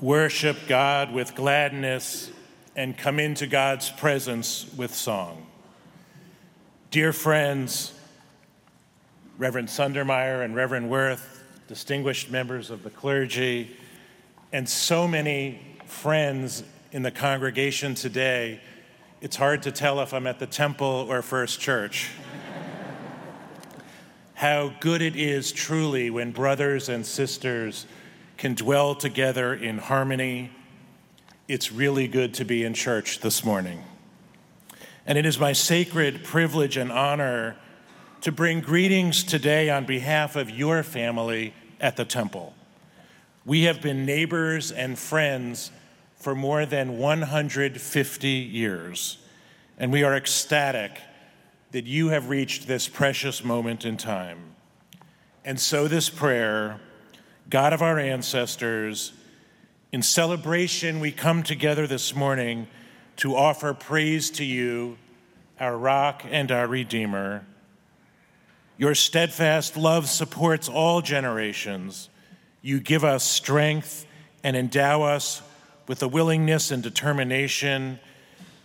worship God with gladness, and come into God's presence with song. Dear friends, Reverend Sundermeier and Reverend Worth, distinguished members of the clergy, and so many friends in the congregation today, it's hard to tell if I'm at the temple or First Church. How good it is truly when brothers and sisters can dwell together in harmony. It's really good to be in church this morning. And it is my sacred privilege and honor to bring greetings today on behalf of your family at the temple. We have been neighbors and friends for more than 150 years, and we are ecstatic that you have reached this precious moment in time. And so, this prayer God of our ancestors, in celebration, we come together this morning to offer praise to you, our rock and our redeemer. Your steadfast love supports all generations. You give us strength and endow us with the willingness and determination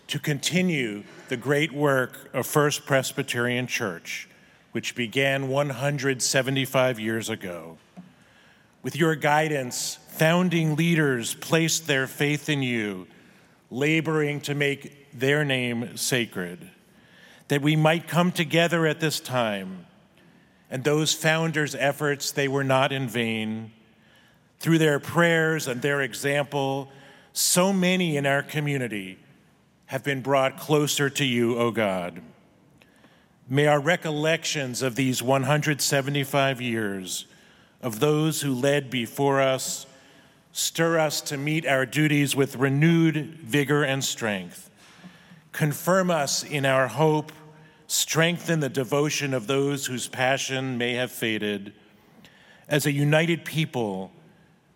to continue the great work of First Presbyterian Church, which began 175 years ago. With your guidance, founding leaders placed their faith in you, laboring to make their name sacred, that we might come together at this time. And those founders' efforts, they were not in vain. Through their prayers and their example, so many in our community have been brought closer to you, O God. May our recollections of these 175 years of those who led before us. Stir us to meet our duties with renewed vigor and strength. Confirm us in our hope. Strengthen the devotion of those whose passion may have faded. As a united people,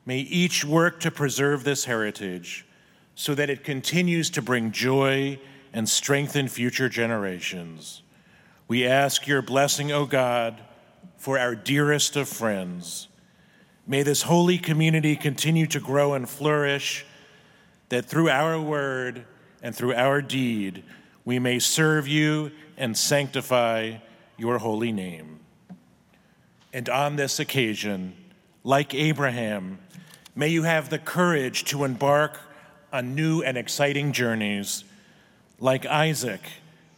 may each work to preserve this heritage so that it continues to bring joy and strengthen future generations. We ask your blessing, O God for our dearest of friends. May this holy community continue to grow and flourish, that through our word and through our deed, we may serve you and sanctify your holy name. And on this occasion, like Abraham, may you have the courage to embark on new and exciting journeys. Like Isaac,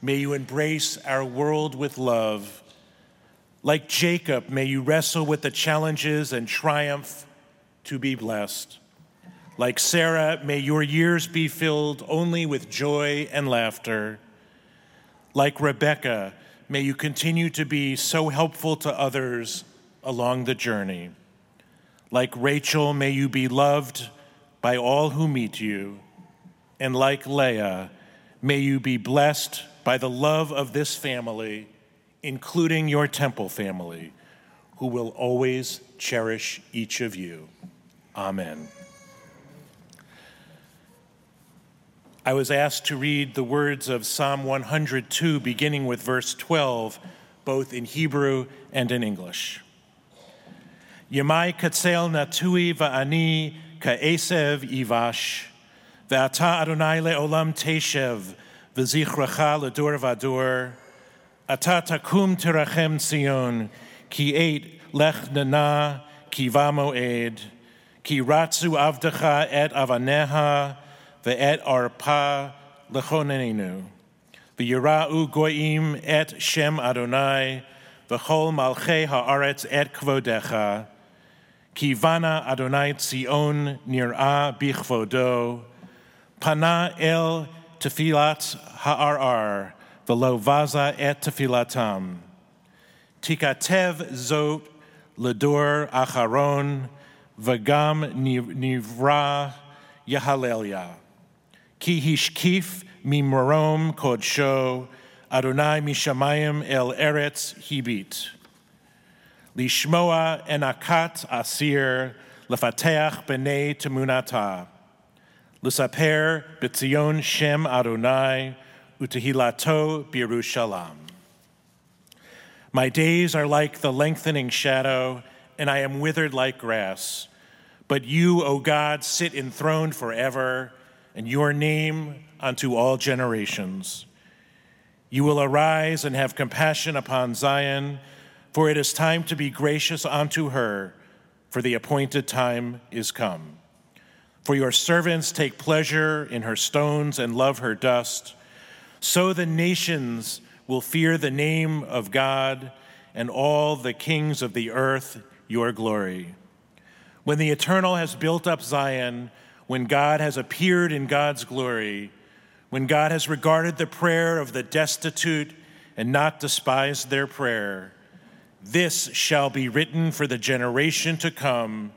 may you embrace our world with love like Jacob, may you wrestle with the challenges and triumph to be blessed. Like Sarah, may your years be filled only with joy and laughter. Like Rebecca, may you continue to be so helpful to others along the journey. Like Rachel, may you be loved by all who meet you. And like Leah, may you be blessed by the love of this family including your temple family, who will always cherish each of you. Amen. I was asked to read the words of Psalm 102, beginning with verse 12, both in Hebrew and in English. Yemai katzel natui va'ani ka'esev ivash, ve'ata Adonai le'olam teshev, v'zichracha l'dur v'adur, Ata takum terachem Sion, ki et lech nana, ki vamoed, ki ratzu avdecha et avaneha, ve'et arpa lechonenu. V'yira'u goyim et shem Adonai, v'chol malchei haaretz et kvodecha, ki vana Adonai Tzion nir'a bichvodo, pana el tefilat ha'arar, v'lo vaza et tefilatam. Tikatev zot ledor acharon v'gam nivra yahalelia. Ki hishkif mimorom kodsho Adonai mishamayim el eretz hibit. Lishmoa enakat asir lefateach b'nei temunata. L'saper b'tzion shem Adonai Utahilato Birushalam. My days are like the lengthening shadow, and I am withered like grass. But you, O God, sit enthroned forever, and your name unto all generations. You will arise and have compassion upon Zion, for it is time to be gracious unto her, for the appointed time is come. For your servants take pleasure in her stones and love her dust. So the nations will fear the name of God, and all the kings of the earth your glory. When the Eternal has built up Zion, when God has appeared in God's glory, when God has regarded the prayer of the destitute and not despised their prayer, this shall be written for the generation to come,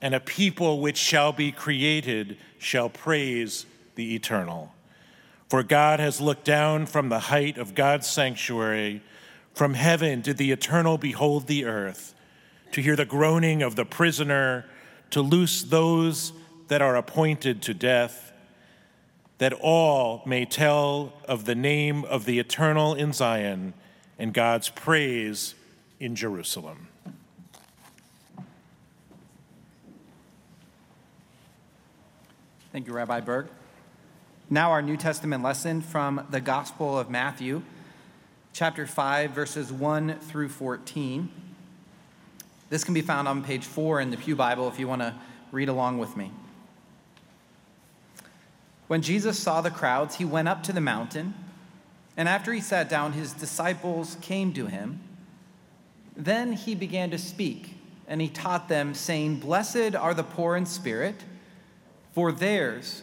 and a people which shall be created shall praise the Eternal. For God has looked down from the height of God's sanctuary. From heaven did the Eternal behold the earth to hear the groaning of the prisoner, to loose those that are appointed to death, that all may tell of the name of the eternal in Zion and God's praise in Jerusalem. Thank you, Rabbi Berg. Now, our New Testament lesson from the Gospel of Matthew, chapter 5, verses 1 through 14. This can be found on page four in the Pew Bible if you want to read along with me. When Jesus saw the crowds, he went up to the mountain, and after he sat down, his disciples came to him. Then he began to speak, and he taught them, saying, Blessed are the poor in spirit, for theirs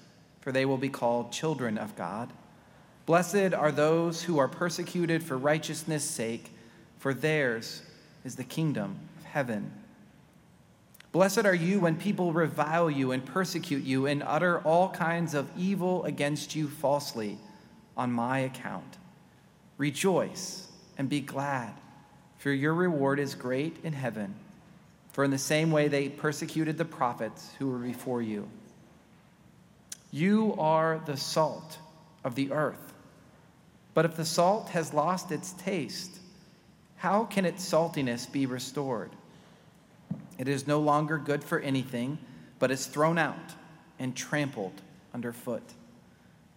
for they will be called children of God. Blessed are those who are persecuted for righteousness' sake, for theirs is the kingdom of heaven. Blessed are you when people revile you and persecute you and utter all kinds of evil against you falsely on my account. Rejoice and be glad, for your reward is great in heaven. For in the same way they persecuted the prophets who were before you. You are the salt of the earth. But if the salt has lost its taste, how can its saltiness be restored? It is no longer good for anything, but is thrown out and trampled underfoot.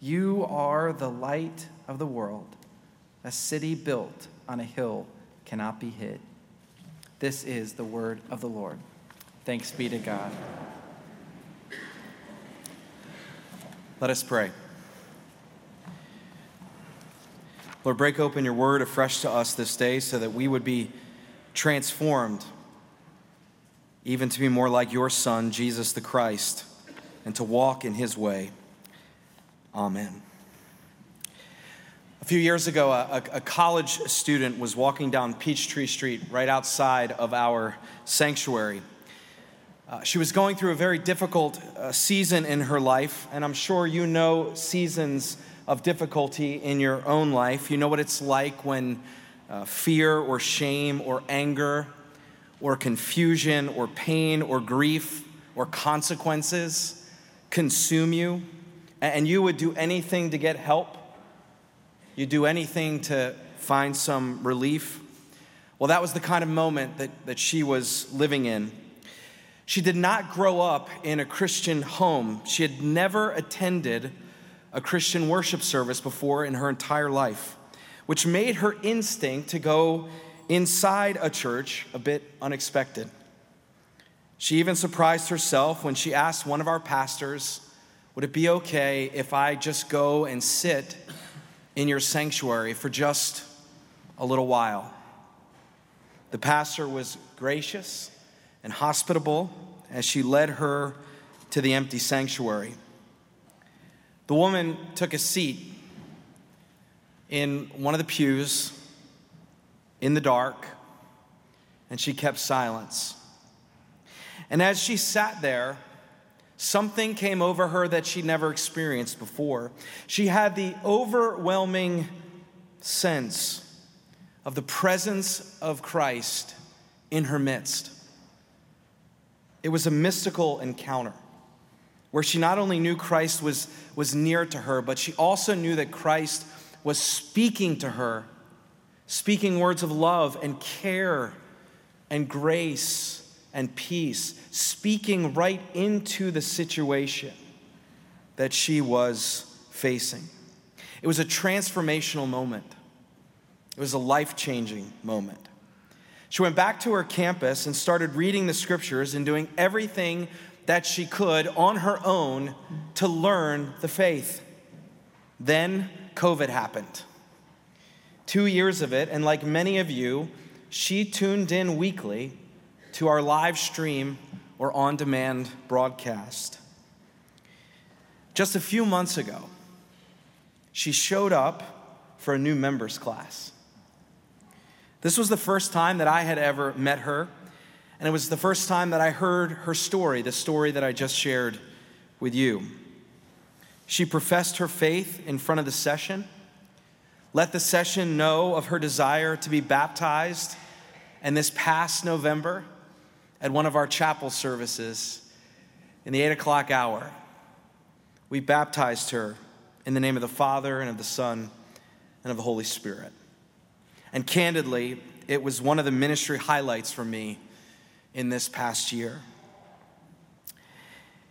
You are the light of the world. A city built on a hill cannot be hid. This is the word of the Lord. Thanks be to God. Let us pray. Lord, break open your word afresh to us this day so that we would be transformed, even to be more like your Son, Jesus the Christ, and to walk in his way. Amen. A few years ago, a, a, college student was walking down Peachtree Street right outside of our sanctuary. Uh, she was going through a very difficult uh, season in her life, and I'm sure you know seasons of difficulty in your own life. You know what it's like when uh, fear or shame or anger or confusion or pain or grief or consequences consume you, and you would do anything to get help. You do anything to find some relief. Well, that was the kind of moment that, that she was living in. She did not grow up in a Christian home. She had never attended a Christian worship service before in her entire life, which made her instinct to go inside a church a bit unexpected. She even surprised herself when she asked one of our pastors, Would it be okay if I just go and sit in your sanctuary for just a little while? The pastor was gracious and hospitable as she led her to the empty sanctuary. The woman took a seat in one of the pews in the dark, and she kept silence. And as she sat there, Something came over her that she'd never experienced before. She had the overwhelming sense of the presence of Christ in her midst. It was a mystical encounter where she not only knew Christ was, was near to her, but she also knew that Christ was speaking to her, speaking words of love and care and grace and peace, speaking right into the situation that she was facing. It was a transformational moment, it was a life changing moment. She went back to her campus and started reading the scriptures and doing everything that she could on her own to learn the faith. Then COVID happened. Two years of it, and like many of you, she tuned in weekly to our live stream or on demand broadcast. Just a few months ago, she showed up for a new members class. This was the first time that I had ever met her, and it was the first time that I heard her story, the story that I just shared with you. She professed her faith in front of the session, let the session know of her desire to be baptized, and this past November, at one of our chapel services in the eight o'clock hour. We baptized her in the name of the Father and of the Son and of the Holy Spirit. And candidly, it was one of the ministry highlights for me in this past year.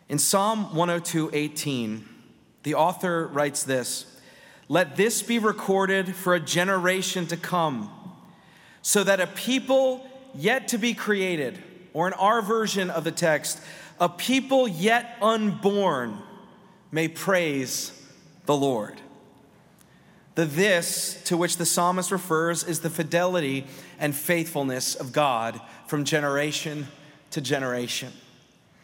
In Psalm 102 18, the author writes this Let this be recorded for a generation to come, so that a people yet to be created or in our version of the text, a people yet unborn may praise the Lord. The this to which the psalmist refers is the fidelity and faithfulness of God from generation to generation.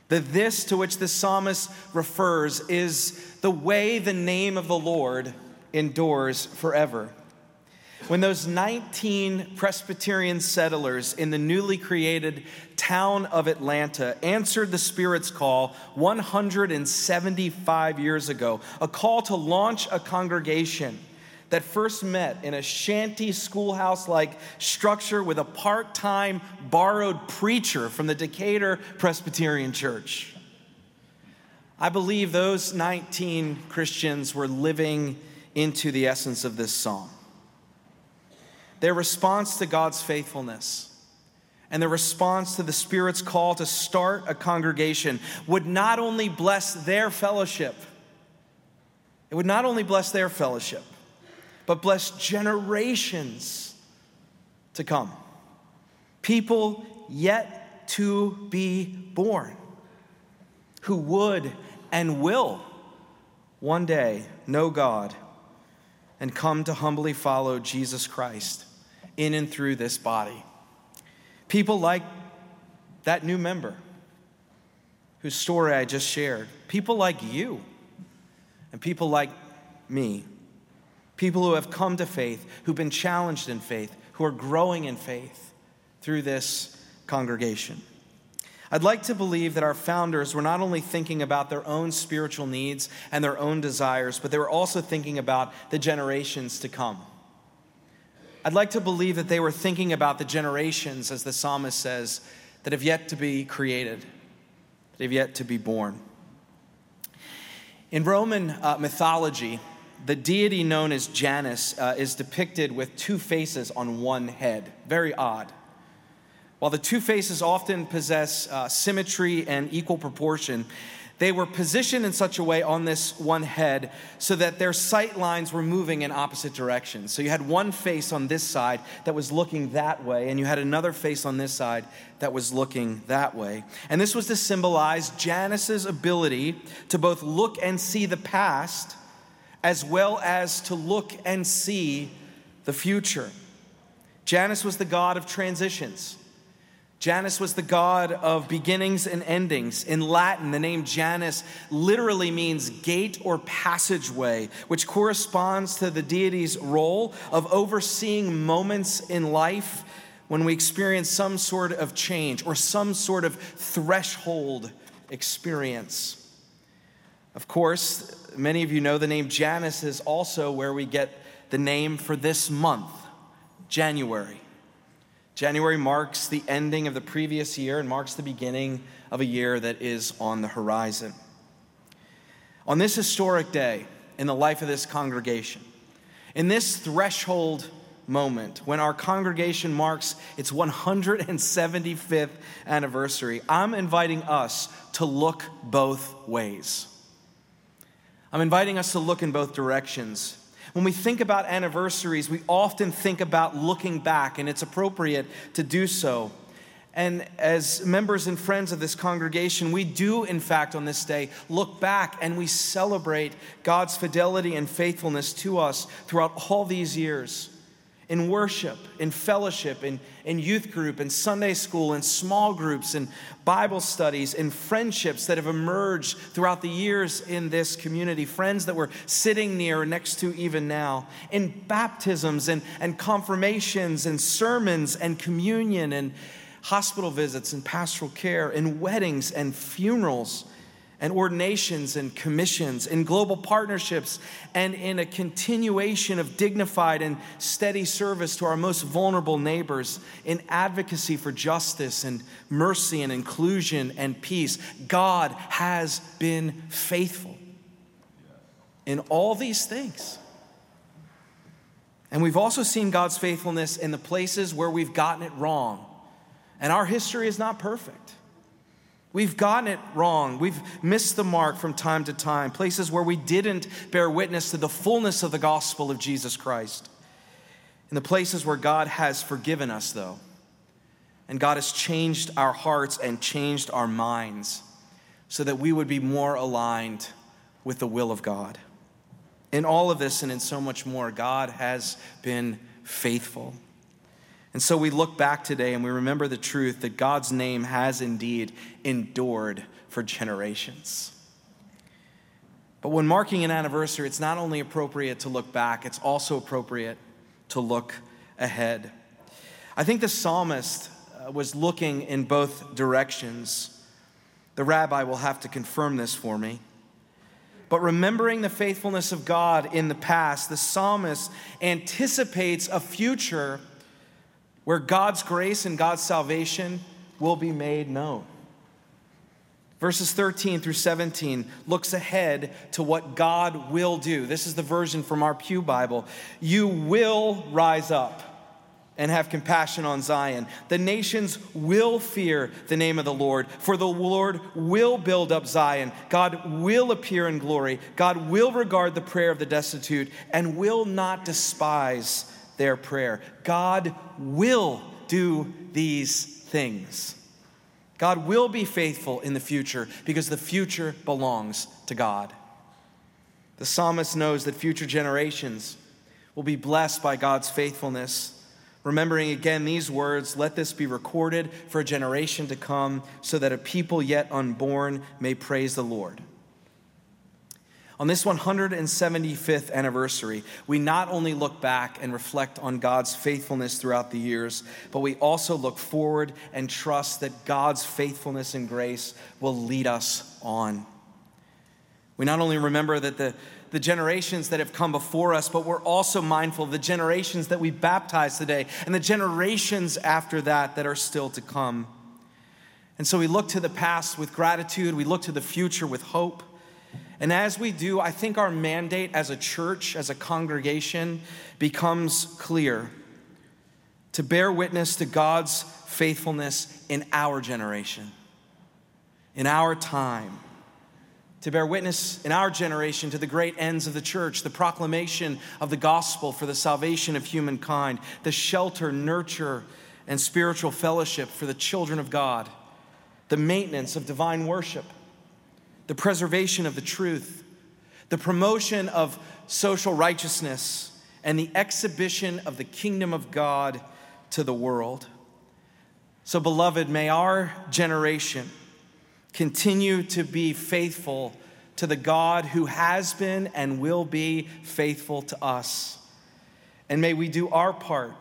The this to which the psalmist refers is the way the name of the Lord endures forever. When those 19 Presbyterian settlers in the newly created town of Atlanta answered the Spirit's call 175 years ago, a call to launch a congregation that first met in a shanty schoolhouse like structure with a part time borrowed preacher from the Decatur Presbyterian Church. I believe those 19 Christians were living into the essence of this song. Their response to God's faithfulness and their response to the Spirit's call to start a congregation would not only bless their fellowship, it would not only bless their fellowship, but bless generations to come. People yet to be born who would and will one day know God and come to humbly follow Jesus Christ in and through this body. People like that new member whose story I just shared, people like you, and people like me, people who have come to faith, who've been challenged in faith, who are growing in faith through this congregation. I'd like to believe that our founders were not only thinking about their own spiritual needs and their own desires, but they were also thinking about the generations to come. I'd like to believe that they were thinking about the generations, as the psalmist says, that have yet to be created, that have yet to be born. In Roman uh, mythology, the deity known as Janus uh, is depicted with two faces on one head. Very odd. While the two faces often possess uh, symmetry and equal proportion, they were positioned in such a way on this one head so that their sight lines were moving in opposite directions. So you had one face on this side that was looking that way, and you had another face on this side that was looking that way. And this was to symbolize Janus's ability to both look and see the past as well as to look and see the future. Janus was the god of transitions. Janus was the god of beginnings and endings. In Latin, the name Janus literally means gate or passageway, which corresponds to the deity's role of overseeing moments in life when we experience some sort of change or some sort of threshold experience. Of course, many of you know the name Janus is also where we get the name for this month, January. January marks the ending of the previous year and marks the beginning of a year that is on the horizon. On this historic day in the life of this congregation, in this threshold moment when our congregation marks its 175th anniversary, I'm inviting us to look both ways. I'm inviting us to look in both directions. When we think about anniversaries, we often think about looking back, and it's appropriate to do so. And as members and friends of this congregation, we do, in fact, on this day, look back and we celebrate God's fidelity and faithfulness to us throughout all these years in worship, in fellowship, in, in youth group, in Sunday school, in small groups, in Bible studies, in friendships that have emerged throughout the years in this community, friends that we're sitting near or next to even now, in baptisms and, and confirmations and sermons and communion and hospital visits and pastoral care, in weddings and funerals and ordinations and commissions, in global partnerships, and in a continuation of dignified and steady service to our most vulnerable neighbors, in advocacy for justice and mercy and inclusion and peace. God has been faithful in all these things. And we've also seen God's faithfulness in the places where we've gotten it wrong. And our history is not perfect. We've gotten it wrong. We've missed the mark from time to time, places where we didn't bear witness to the fullness of the gospel of Jesus Christ. In the places where God has forgiven us, though, and God has changed our hearts and changed our minds so that we would be more aligned with the will of God. In all of this and in so much more, God has been faithful. And so we look back today and we remember the truth that God's name has indeed endured for generations. But when marking an anniversary, it's not only appropriate to look back, it's also appropriate to look ahead. I think the psalmist uh, was looking in both directions. The rabbi will have to confirm this for me. But remembering the faithfulness of God in the past, the psalmist anticipates a future where God's grace and God's salvation will be made known. Verses 13 through 17 looks ahead to what God will do. This is the version from our Pew Bible. You will rise up and have compassion on Zion. The nations will fear the name of the Lord, for the Lord will build up Zion. God will appear in glory. God will regard the prayer of the destitute and will not despise their prayer. God will do these things. God will be faithful in the future because the future belongs to God. The psalmist knows that future generations will be blessed by God's faithfulness. Remembering again these words, let this be recorded for a generation to come, so that a people yet unborn may praise the Lord. On this 175th anniversary, we not only look back and reflect on God's faithfulness throughout the years, but we also look forward and trust that God's faithfulness and grace will lead us on. We not only remember that the, the generations that have come before us, but we're also mindful of the generations that we baptize today and the generations after that that are still to come. And so we look to the past with gratitude, we look to the future with hope. And as we do, I think our mandate as a church, as a congregation, becomes clear to bear witness to God's faithfulness in our generation, in our time. To bear witness in our generation to the great ends of the church, the proclamation of the gospel for the salvation of humankind, the shelter, nurture, and spiritual fellowship for the children of God, the maintenance of divine worship the preservation of the truth, the promotion of social righteousness, and the exhibition of the kingdom of God to the world. So, beloved, may our generation continue to be faithful to the God who has been and will be faithful to us. And may we do our part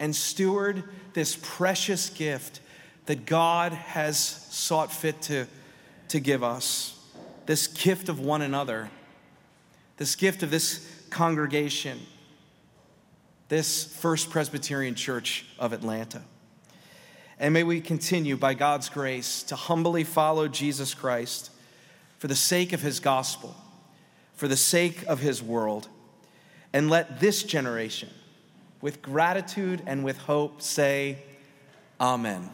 and steward this precious gift that God has sought fit to, to give us. This gift of one another, this gift of this congregation, this First Presbyterian Church of Atlanta. And may we continue, by God's grace, to humbly follow Jesus Christ for the sake of his gospel, for the sake of his world. And let this generation, with gratitude and with hope, say, Amen.